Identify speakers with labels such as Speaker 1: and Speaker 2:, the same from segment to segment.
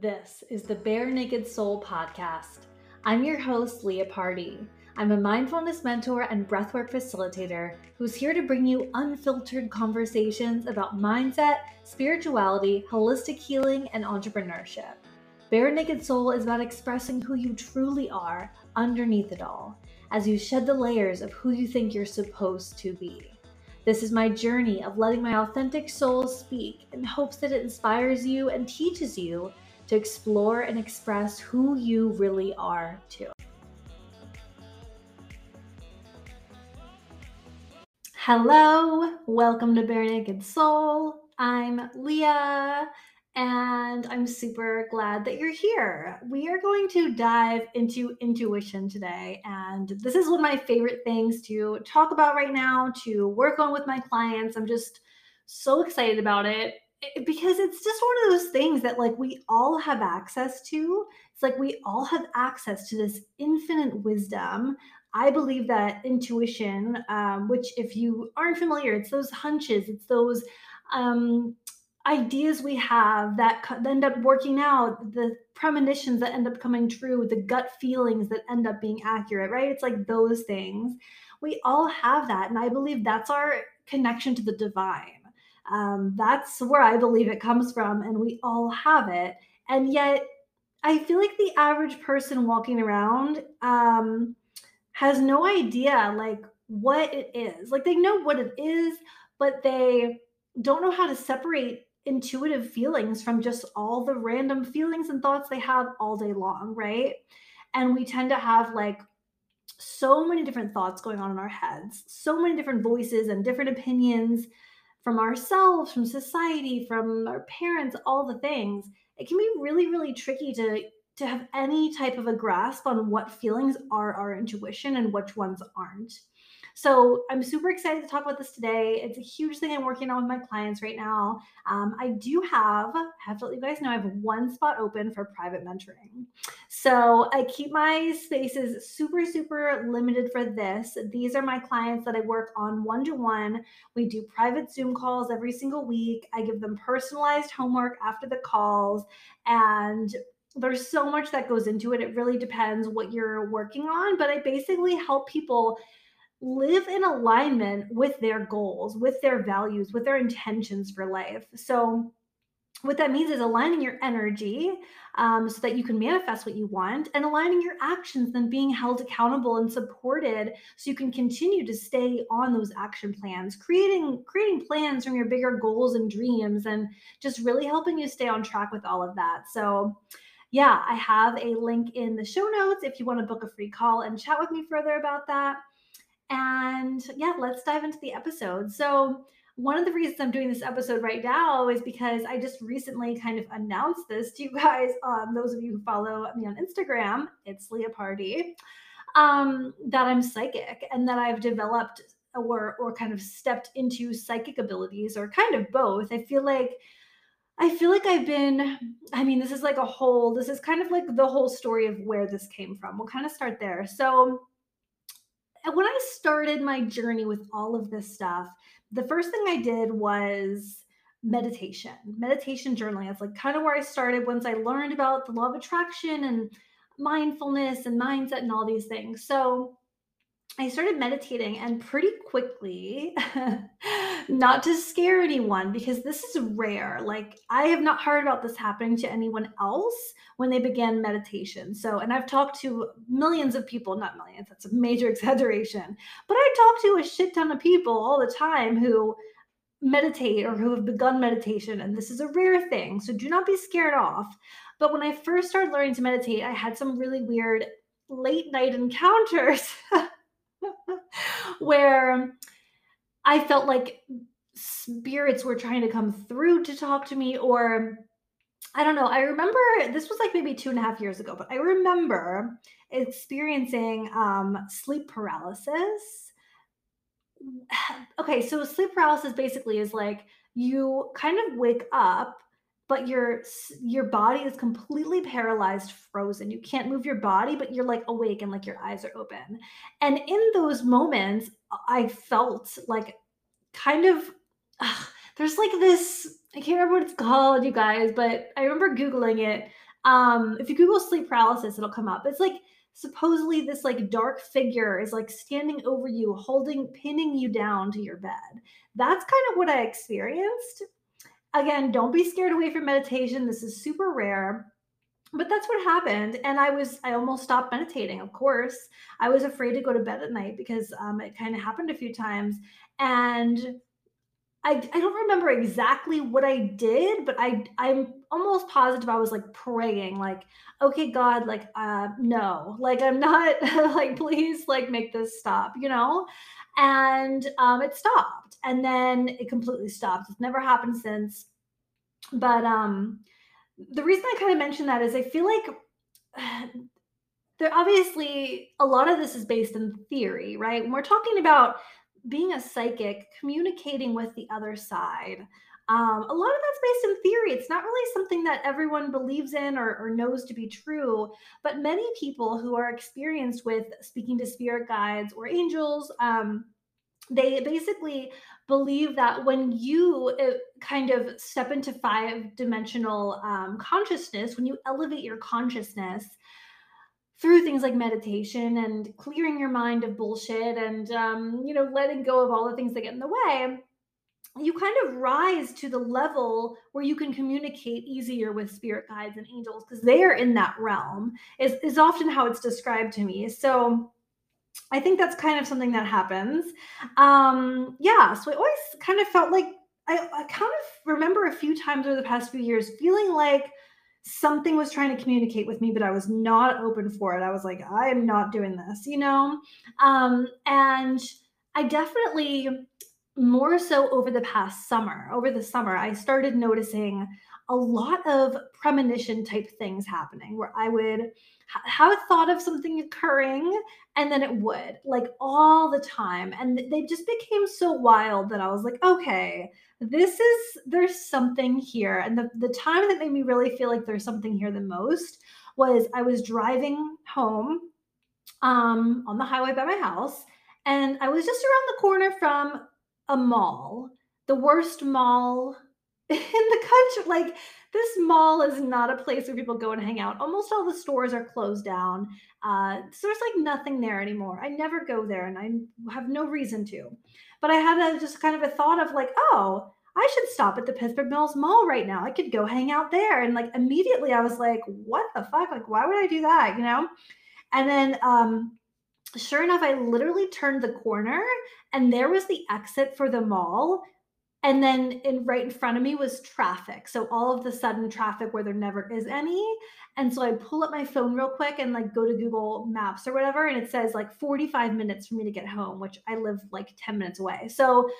Speaker 1: This is the Bare Naked Soul podcast. I'm your host, Leah Party. I'm a mindfulness mentor and breathwork facilitator who's here to bring you unfiltered conversations about mindset, spirituality, holistic healing, and entrepreneurship. Bare Naked Soul is about expressing who you truly are underneath it all as you shed the layers of who you think you're supposed to be. This is my journey of letting my authentic soul speak in hopes that it inspires you and teaches you to explore and express who you really are, too. Hello, welcome to Bare Naked Soul. I'm Leah, and I'm super glad that you're here. We are going to dive into intuition today, and this is one of my favorite things to talk about right now, to work on with my clients. I'm just so excited about it because it's just one of those things that like we all have access to. It's like we all have access to this infinite wisdom. I believe that intuition um, which if you aren't familiar it's those hunches it's those um, ideas we have that end up working out the premonitions that end up coming true the gut feelings that end up being accurate right? It's like those things. We all have that and i believe that's our connection to the divine um, that's where I believe it comes from, and we all have it. And yet, I feel like the average person walking around um, has no idea like what it is. Like they know what it is, but they don't know how to separate intuitive feelings from just all the random feelings and thoughts they have all day long, right? And we tend to have like so many different thoughts going on in our heads, so many different voices and different opinions from ourselves, from society, from our parents, all the things, it can be really, really tricky to to have any type of a grasp on what feelings are our intuition and which ones aren't. So I'm super excited to talk about this today. It's a huge thing I'm working on with my clients right now. Um, I do have, I have to let you guys know, I have one spot open for private mentoring. So I keep my spaces super, super limited for this. These are my clients that I work on one to one. We do private Zoom calls every single week. I give them personalized homework after the calls and there's so much that goes into it. It really depends what you're working on, but I basically help people live in alignment with their goals, with their values, with their intentions for life. So, what that means is aligning your energy um, so that you can manifest what you want and aligning your actions then being held accountable and supported so you can continue to stay on those action plans creating creating plans from your bigger goals and dreams and just really helping you stay on track with all of that so yeah i have a link in the show notes if you want to book a free call and chat with me further about that and yeah, let's dive into the episode. So, one of the reasons I'm doing this episode right now is because I just recently kind of announced this to you guys. Um, those of you who follow me on Instagram, it's Leah Party, um, that I'm psychic and that I've developed or or kind of stepped into psychic abilities or kind of both. I feel like I feel like I've been, I mean, this is like a whole, this is kind of like the whole story of where this came from. We'll kind of start there. So, uh, when I started my journey with all of this stuff, the first thing I did was meditation, meditation journaling. That's like kind of where I started once I learned about the law of attraction and mindfulness and mindset and all these things. So I started meditating and pretty quickly, not to scare anyone because this is rare. Like, I have not heard about this happening to anyone else when they began meditation. So, and I've talked to millions of people, not millions, that's a major exaggeration, but I talk to a shit ton of people all the time who meditate or who have begun meditation. And this is a rare thing. So, do not be scared off. But when I first started learning to meditate, I had some really weird late night encounters. where I felt like spirits were trying to come through to talk to me, or I don't know. I remember this was like maybe two and a half years ago, but I remember experiencing um, sleep paralysis. Okay, so sleep paralysis basically is like you kind of wake up but your your body is completely paralyzed frozen you can't move your body but you're like awake and like your eyes are open and in those moments i felt like kind of there's like this i can't remember what it's called you guys but i remember googling it Um, if you Google sleep paralysis, it'll come up. It's like supposedly this like dark figure is like standing over you, holding, pinning you down to your bed. That's kind of what I experienced. Again, don't be scared away from meditation. This is super rare but that's what happened and i was i almost stopped meditating of course i was afraid to go to bed at night because um, it kind of happened a few times and I, I don't remember exactly what I did, but I I'm almost positive I was like praying, like, okay, God, like, uh, no, like I'm not like, please, like, make this stop, you know? And um, it stopped, and then it completely stopped. It's never happened since. But um, the reason I kind of mention that is I feel like there obviously a lot of this is based in theory, right? When we're talking about being a psychic, communicating with the other side, um, a lot of that's based in theory. It's not really something that everyone believes in or, or, knows to be true. But many people who are experienced with speaking to spirit guides or angels, um, they basically believe that when you uh, kind of step into five dimensional um, consciousness, when you elevate your consciousness, through things like meditation and clearing your mind of bullshit and um, you know letting go of all the things that get in the way you kind of rise to the level where you can communicate easier with spirit guides and angels because they are in that realm is, is often how it's described to me so i think that's kind of something that happens um yeah so i always kind of felt like I, I kind of remember a few times over the past few years feeling like something was trying to communicate with me, but I was not open for it. I was like, I am not doing this, you know? Um, and I definitely, more so over the past summer, over the summer, I started noticing a lot of premonition type things happening where I would have a thought of something occurring and then it would like all the time. And they just became so wild that i was like okay this is there's something here. And the, the time that made me really feel like there's something here the most was i was driving home um, on the highway by my house and i was just around the corner from a mall the worst mall in the country like this mall is not a place where people go and hang out. Almost all the stores are closed down. Uh, so there's like nothing there anymore. I never go there and I have no reason to. But I had a, just kind of a thought of like, oh, I should stop at the Pittsburgh Mills Mall right now. I could go hang out there. And like immediately I was like, what the fuck? Like, why would I do that? You know? And then um sure enough, I literally turned the corner and there was the exit for the mall and then in right in front of me was traffic. So all of the sudden traffic where there never is any. And so i pull up my phone real quick and like go to google maps or whatever and it says like 45 minutes for me to get home which i live like 10 minutes away. So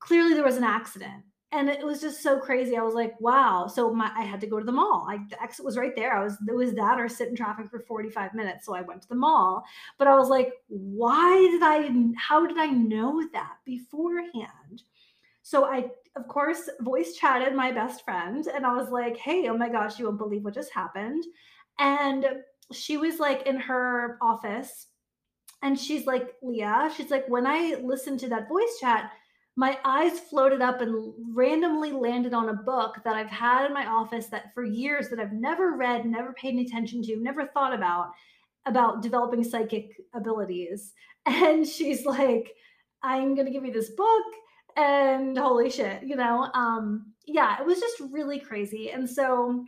Speaker 1: clearly there was an accident and it was just so crazy. I was like wow. So my i had to go to the mall. I, the exit was right there. I was it was that or sit in traffic for 45 minutes. So i went to the mall. But i was like why did i how did i know that beforehand? So I, of course, voice chatted my best friend and I was like, hey, oh my gosh, you won't believe what just happened. And she was like in her office and she's like, Leah, she's like, when I listened to that voice chat, my eyes floated up and randomly landed on a book that I've had in my office that for years that I've never read, never paid any attention to, never thought about about developing psychic abilities. And she's like, I'm going to give you this book and holy shit, you know, um, yeah, it was just really crazy. And so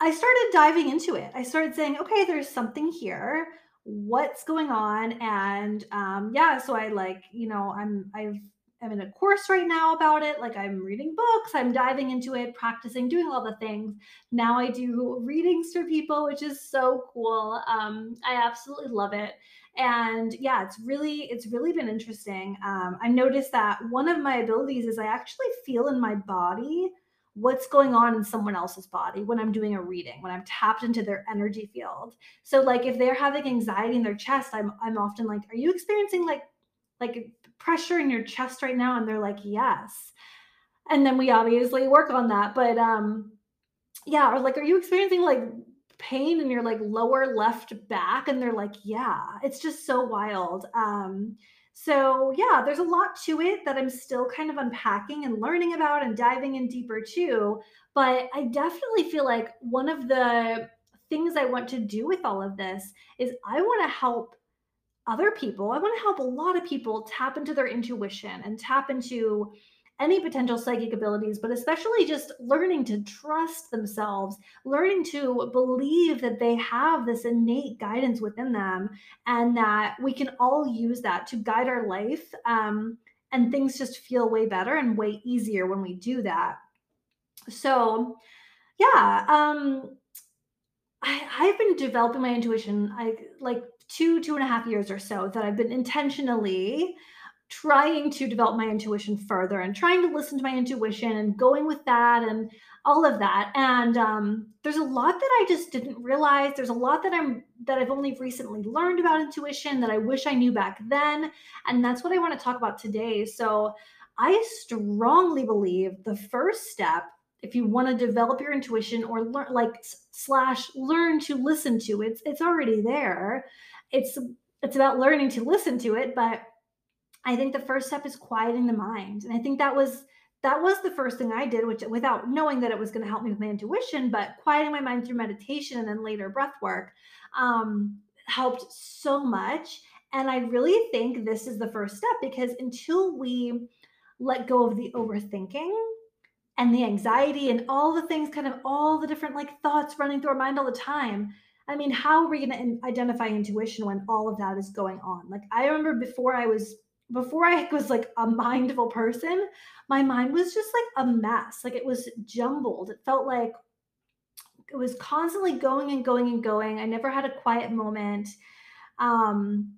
Speaker 1: I started diving into it. I started saying, okay, there's something here. What's going on? And um, yeah, so I like, you know, I'm I've I'm in a course right now about it. Like I'm reading books, I'm diving into it, practicing, doing all the things. Now I do readings for people, which is so cool. Um, I absolutely love it and yeah it's really it's really been interesting um, i noticed that one of my abilities is i actually feel in my body what's going on in someone else's body when i'm doing a reading when i'm tapped into their energy field. So like if they're having anxiety in their chest i'm i'm often like are you experiencing like like pressure in your chest right now? And they're like yes. And then we obviously work on that but um yeah or like are you experiencing like pain in your like lower left back? And they're like yeah. It's just so wild um So, yeah, there's a lot to it that I'm still kind of unpacking and learning about and diving in deeper too. But I definitely feel like one of the things I want to do with all of this is I want to help other people. I want to help a lot of people tap into their intuition and tap into any potential psychic abilities, but especially just learning to trust themselves, learning to believe that they have this innate guidance within them and that we can all use that to guide our life. Um, and things just feel way better and way easier when we do that. So, yeah, um, I, I've been developing my intuition I like two, two and a half years or so that I've been intentionally trying to develop my intuition further and trying to listen to my intuition and going with that and all of that. And um, there's a lot that i just didn't realize. There's a lot that i'm that i've only recently learned about intuition that i wish i knew back then. And that's what i want to talk about today. So i strongly believe the first step if you want to develop your intuition or learn like slash learn to listen to it it's, it's already there. It's it's about learning to listen to it but I think the first step is quieting the mind. And I think that was that was the first thing I did, which without knowing that it was going to help me with my intuition, but quieting my mind through meditation and then later breath work um, helped so much. And I really think this is the first step because until we let go of the overthinking and the anxiety and all the things, kind of all the different like thoughts running through our mind all the time, I mean, how are we going to identify intuition when all of that is going on? Like, I remember before I was before I was like a mindful person, my mind was just like a mess. Like it was jumbled. It felt like it was constantly going and going and going. I never had a quiet moment. Um,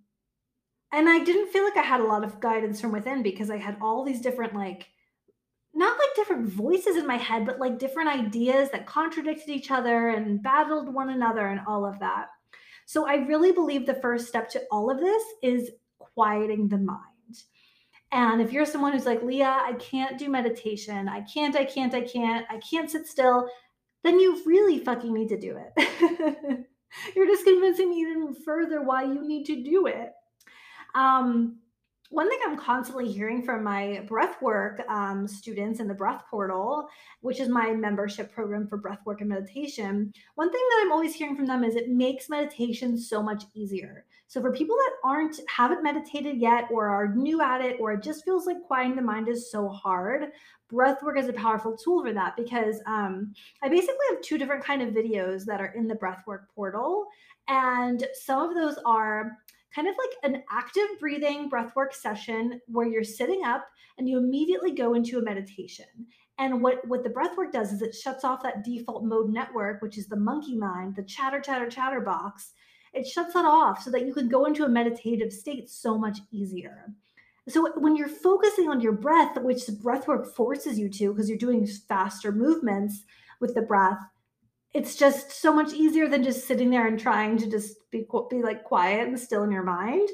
Speaker 1: and I didn't feel like I had a lot of guidance from within because I had all these different, like, not like different voices in my head, but like different ideas that contradicted each other and battled one another and all of that. So I really believe the first step to all of this is quieting the mind. And if you're someone who's like, Leah, I can't do meditation, I can't, I can't, I can't, I can't sit still, then you really fucking need to do it. you're just convincing me even further why you need to do it. Um, one thing I'm constantly hearing from my breathwork um, students in the Breath Portal, which is my membership program for breathwork and meditation, one thing that I'm always hearing from them is it makes meditation so much easier. So for people that aren't haven't meditated yet or are new at it or it just feels like quieting the mind is so hard, breathwork is a powerful tool for that because um, I basically have two different kind of videos that are in the breathwork portal, and some of those are kind of like an active breathing breathwork session where you're sitting up and you immediately go into a meditation. And what, what the breathwork does is it shuts off that default mode network, which is the monkey mind, the chatter, chatter, chatter box, it shuts that off so that you can go into a meditative state so much easier. So when you're focusing on your breath, which the breath work forces you to, because you're doing faster movements with the breath, it's just so much easier than just sitting there and trying to just be be like quiet and still in your mind.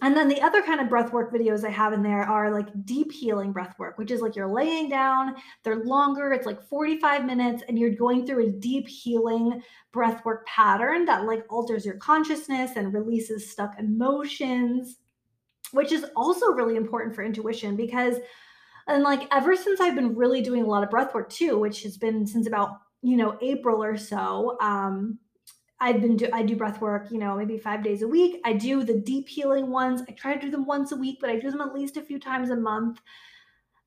Speaker 1: And then the other kind of breath work videos I have in there are like deep healing breath work, which is like you're laying down, they're longer, it's like 45 minutes, and you're going through a deep healing breath work pattern that like alters your consciousness and releases stuck emotions, which is also really important for intuition because and like ever since I've been really doing a lot of breath work too, which has been since about, you know, April or so, um, I've been do I do breath work, you know, maybe five days a week. I do the deep healing ones. I try to do them once a week, but I do them at least a few times a month.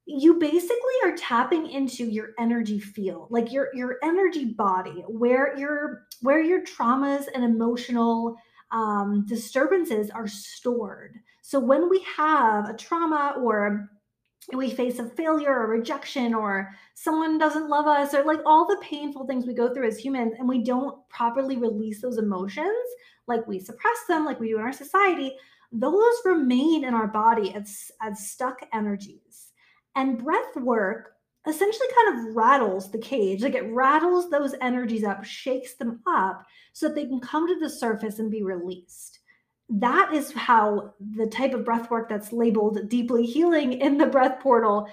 Speaker 1: You basically are tapping into your energy field, like your your energy body, where your where your traumas and emotional um, disturbances are stored. So when we have a trauma or we face a failure or rejection or someone doesn't love us or like all the painful things we go through as humans and we don't properly release those emotions like we suppress them like we do in our society those remain in our body as, as stuck energies. And breath work essentially kind of rattles the cage like it rattles those energies up shakes them up so that they can come to the surface and be released that is how the type of breath work that's labeled deeply healing in the breath portal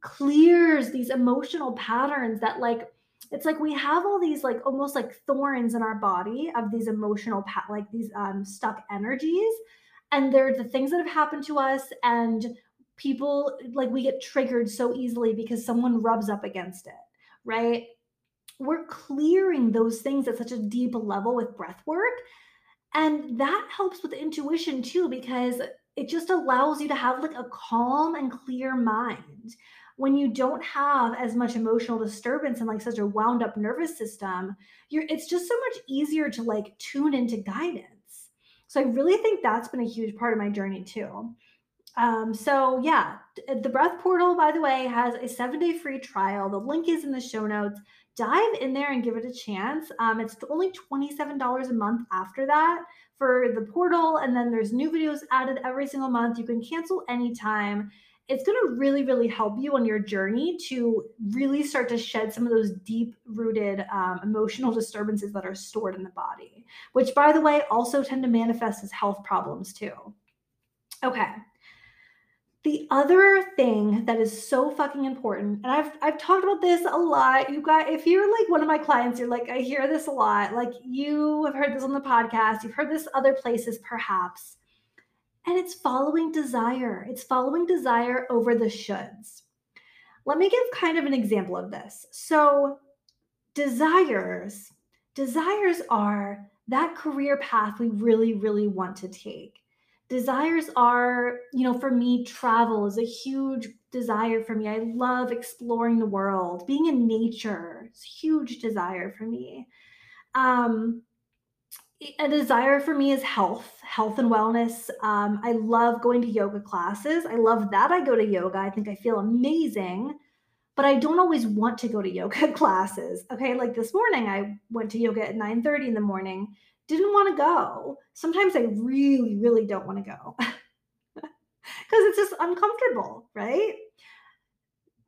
Speaker 1: clears these emotional patterns that like it's like we have all these like almost like thorns in our body of these emotional pa- like these um, stuck energies. And they're the things that have happened to us and people like we get triggered so easily because someone rubs up against it right? We're clearing those things at such a deep level with breath work and that helps with intuition too because it just allows you to have like a calm and clear mind. When you don't have as much emotional disturbance and like such a wound up nervous system you're it's just so much easier to like tune into guidance. So i really think that's been a huge part of my journey too. Um, so yeah the breath portal by the way has a seven day free trial. The link is in the show notes dive in there and give it a chance. Um, it's only $27 a month after that for the portal. And then there's new videos added every single month. You can cancel anytime. It's going to really, really help you on your journey to really start to shed some of those deep rooted um, emotional disturbances that are stored in the body, which, by the way, also tend to manifest as health problems too. Okay. The other thing that is so fucking important, and I've I've talked about this a lot. You got if you're like one of my clients, you're like, I hear this a lot. Like you have heard this on the podcast, you've heard this other places, perhaps. And it's following desire. It's following desire over the shoulds. Let me give kind of an example of this. So, desires, desires are that career path we really, really want to take desires are, you know, for me, travel is a huge desire for me. I love exploring the world. Being in nature is a huge desire for me. Um, a desire for me is health, health and wellness. Um, I love going to yoga classes. I love that I go to yoga. I think I feel amazing, but I don't always want to go to yoga classes. Okay, like this morning, I went to yoga at 9 30 in the morning didn't want to go. Sometimes I really, really don't want to go because it's just uncomfortable, right?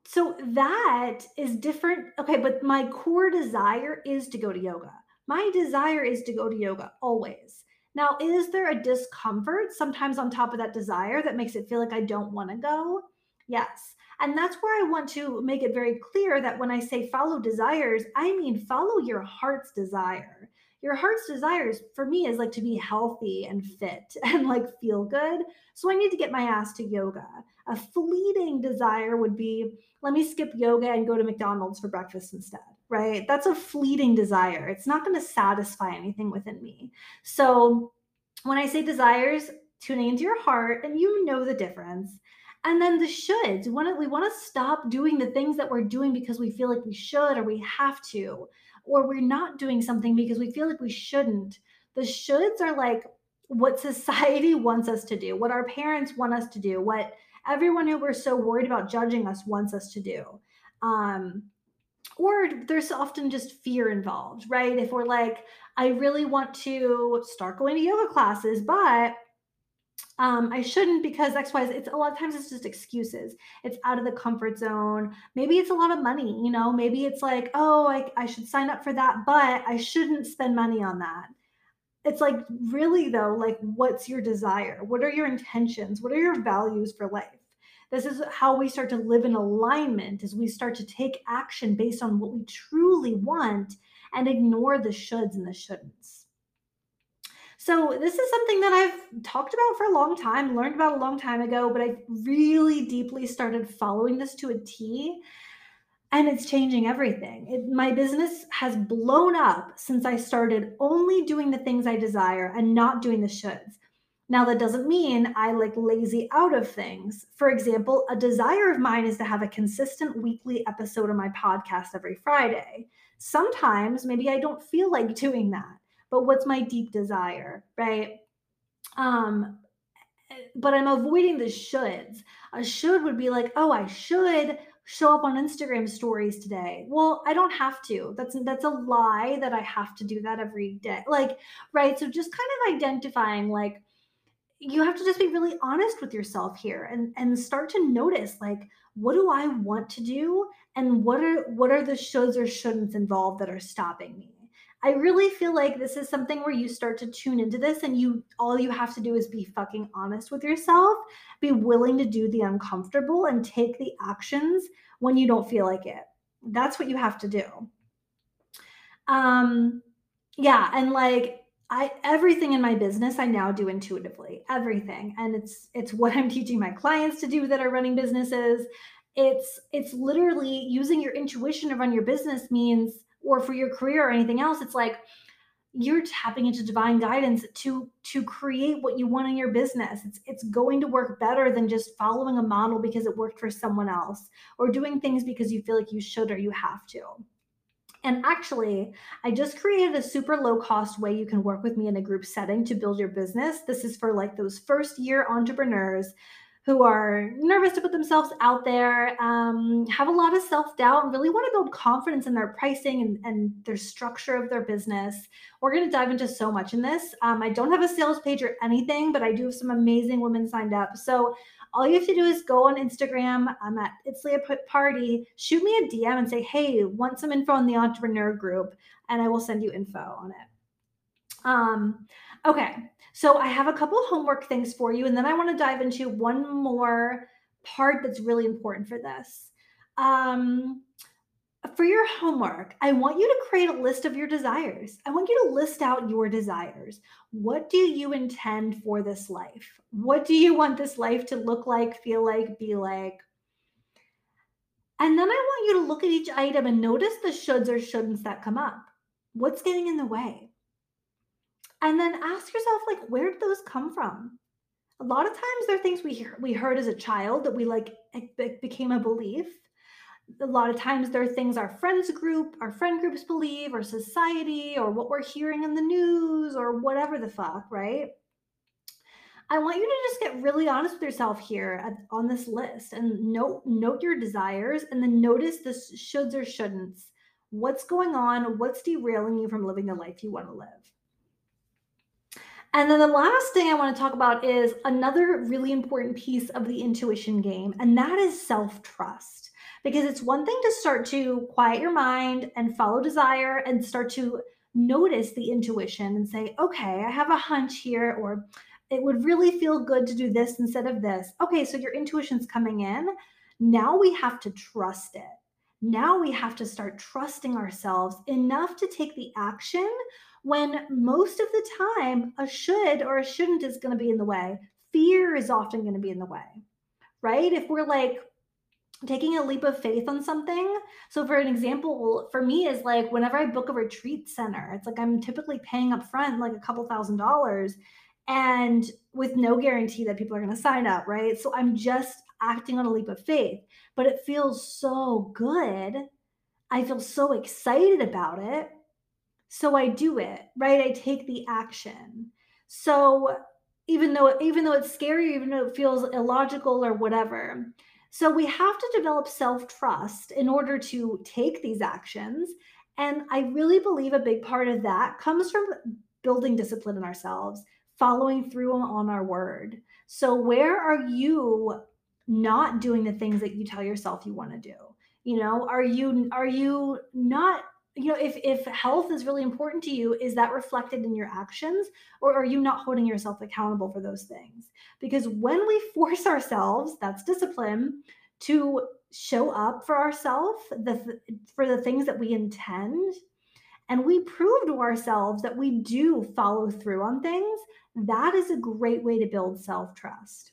Speaker 1: So that is different. Okay, but my core desire is to go to yoga. My desire is to go to yoga always. Now, is there a discomfort sometimes on top of that desire that makes it feel like I don't want to go? Yes. And that's where I want to make it very clear that when I say follow desires, I mean follow your heart's desire your heart's desires for me is like to be healthy and fit and like feel good. So I need to get my ass to yoga. A fleeting desire would be let me skip yoga and go to McDonald's for breakfast instead, right? That's a fleeting desire. It's not going to satisfy anything within me. So when I say desires, tuning into your heart and you know the difference. And then the shoulds. We want to, we want to stop doing the things that we're doing because we feel like we should or we have to or we're not doing something because we feel like we shouldn't. The shoulds are like what society wants us to do, what our parents want us to do, what everyone who we're so worried about judging us wants us to do. Um, or there's often just fear involved, right? If we're like, I really want to start going to yoga classes, but um, I shouldn't because X, Y. It's a lot of times it's just excuses. It's out of the comfort zone. Maybe it's a lot of money, you know, maybe it's like, oh, I, I should sign up for that, but I shouldn't spend money on that. It's like, really, though, like, what's your desire? What are your intentions? What are your values for life? This is how we start to live in alignment as we start to take action based on what we truly want and ignore the shoulds and the shouldn'ts. So this is something that I've talked about for a long time, learned about a long time ago, but I really deeply started following this to a T and it's changing everything. It, my business has blown up since I started only doing the things I desire and not doing the shoulds. Now, that doesn't mean I like lazy out of things. For example, a desire of mine is to have a consistent weekly episode of my podcast every Friday. Sometimes maybe I don't feel like doing that but what's my deep desire, right? Um, but I'm avoiding the shoulds. A should would be like, oh, I should show up on Instagram stories today. Well, I don't have to. That's that's a lie that I have to do that every day. Like, right? So just kind of identifying like you have to just be really honest with yourself here and and start to notice like what do I want to do and what are what are the shoulds or shouldn'ts involved that are stopping me I really feel like this is something where you start to tune into this and you all you have to do is be fucking honest with yourself, be willing to do the uncomfortable and take the actions when you don't feel like it. That's what you have to do. Um yeah, and like I everything in my business I now do intuitively. Everything. And it's it's what I'm teaching my clients to do that are running businesses. It's it's literally using your intuition to run your business means or for your career or anything else. It's like you're tapping into divine guidance to to create what you want in your business it's it's going to work better than just following a model because it worked for someone else or doing things because you feel like you should or you have to and actually, I just created a super low cost way you can work with me in a group setting to build your business. This is for like those first year entrepreneurs who are nervous to put themselves out there, um, have a lot of self doubt, and really want to build confidence in their pricing and, and their structure of their business. We're going to dive into so much in this. Um, I don't have a sales page or anything, but I do have some amazing women signed up. So all you have to do is go on Instagram. I'm at It's Leah Party. Shoot me a DM and say, hey, want some info on the entrepreneur group, and I will send you info on it. Um, okay. So I have a couple homework things for you, and then I want to dive into one more part that's really important for this. Um, for your homework, I want you to create a list of your desires. I want you to list out your desires. What do you intend for this life? What do you want this life to look like, feel like, be like? And then I want you to look at each item and notice the shoulds or shouldn'ts that come up. What's getting in the way? And then ask yourself, like, where did those come from? A lot of times they're things we hear, we heard as a child that we like it became a belief. A lot of times there are things our friends group, our friend groups believe, or society, or what we're hearing in the news, or whatever the fuck, right? I want you to just get really honest with yourself here at, on this list and note note your desires and then notice the shoulds or shouldn'ts. What's going on? What's derailing you from living the life you want to live? And then the last thing I want to talk about is another really important piece of the intuition game, and that is self trust. Because it's one thing to start to quiet your mind and follow desire and start to notice the intuition and say, okay, I have a hunch here, or it would really feel good to do this instead of this. Okay, so your intuition's coming in. Now we have to trust it. Now we have to start trusting ourselves enough to take the action when most of the time a should or a shouldn't is going to be in the way. Fear is often going to be in the way, right? If we're like taking a leap of faith on something. So, for an example, for me, is like whenever I book a retreat center, it's like I'm typically paying up front like a couple thousand dollars and with no guarantee that people are going to sign up, right? So, I'm just acting on a leap of faith, but it feels so good. I feel so excited about it so i do it right? I take the action. So even though even though it's scary even though it feels illogical or whatever so we have to develop self-trust in order to take these actions. And i really believe a big part of that comes from building discipline in ourselves following through on our word. So where are you not doing the things that you tell yourself you want to do? You know are you are you not you know if if health is really important to you is that reflected in your actions? Or are you not holding yourself accountable for those things? Because when we force ourselves that's discipline to show up for ourselves the for the things that we intend and we prove to ourselves that we do follow through on things that is a great way to build self trust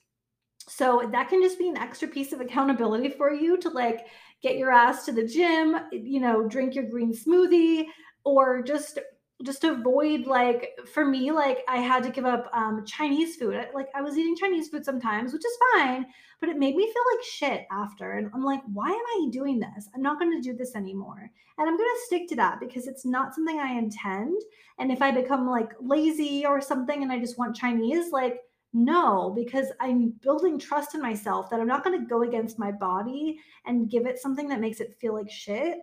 Speaker 1: so that can just be an extra piece of accountability for you to like get your ass to the gym, you know, drink your green smoothie or just just avoid like for me like i had to give up um chinese food. Like i was eating chinese food sometimes which is fine but it made me feel like shit after and i'm like why am i doing this? I'm not going to do this anymore. And i'm going to stick to that because it's not something i intend and if i become like lazy or something and i just want chinese like no, because I'm building trust in myself that I'm not going to go against my body and give it something that makes it feel like shit.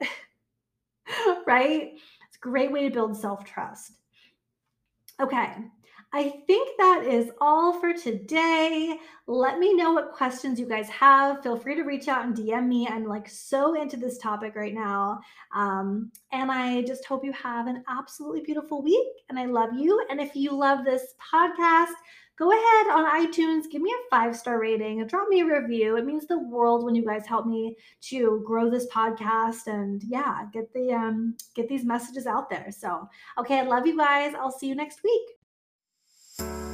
Speaker 1: right? It's a great way to build self trust. Okay. I think that is all for today. Let me know what questions you guys have. Feel free to reach out and DM me. I'm like so into this topic right now. Um, and I just hope you have an absolutely beautiful week. And I love you. And if you love this podcast, go ahead on iTunes, give me a five star rating, drop me a review. It means the world when you guys help me to grow this podcast and yeah, get the um, get these messages out there. So, okay, I love you guys. I'll see you next week. Bye.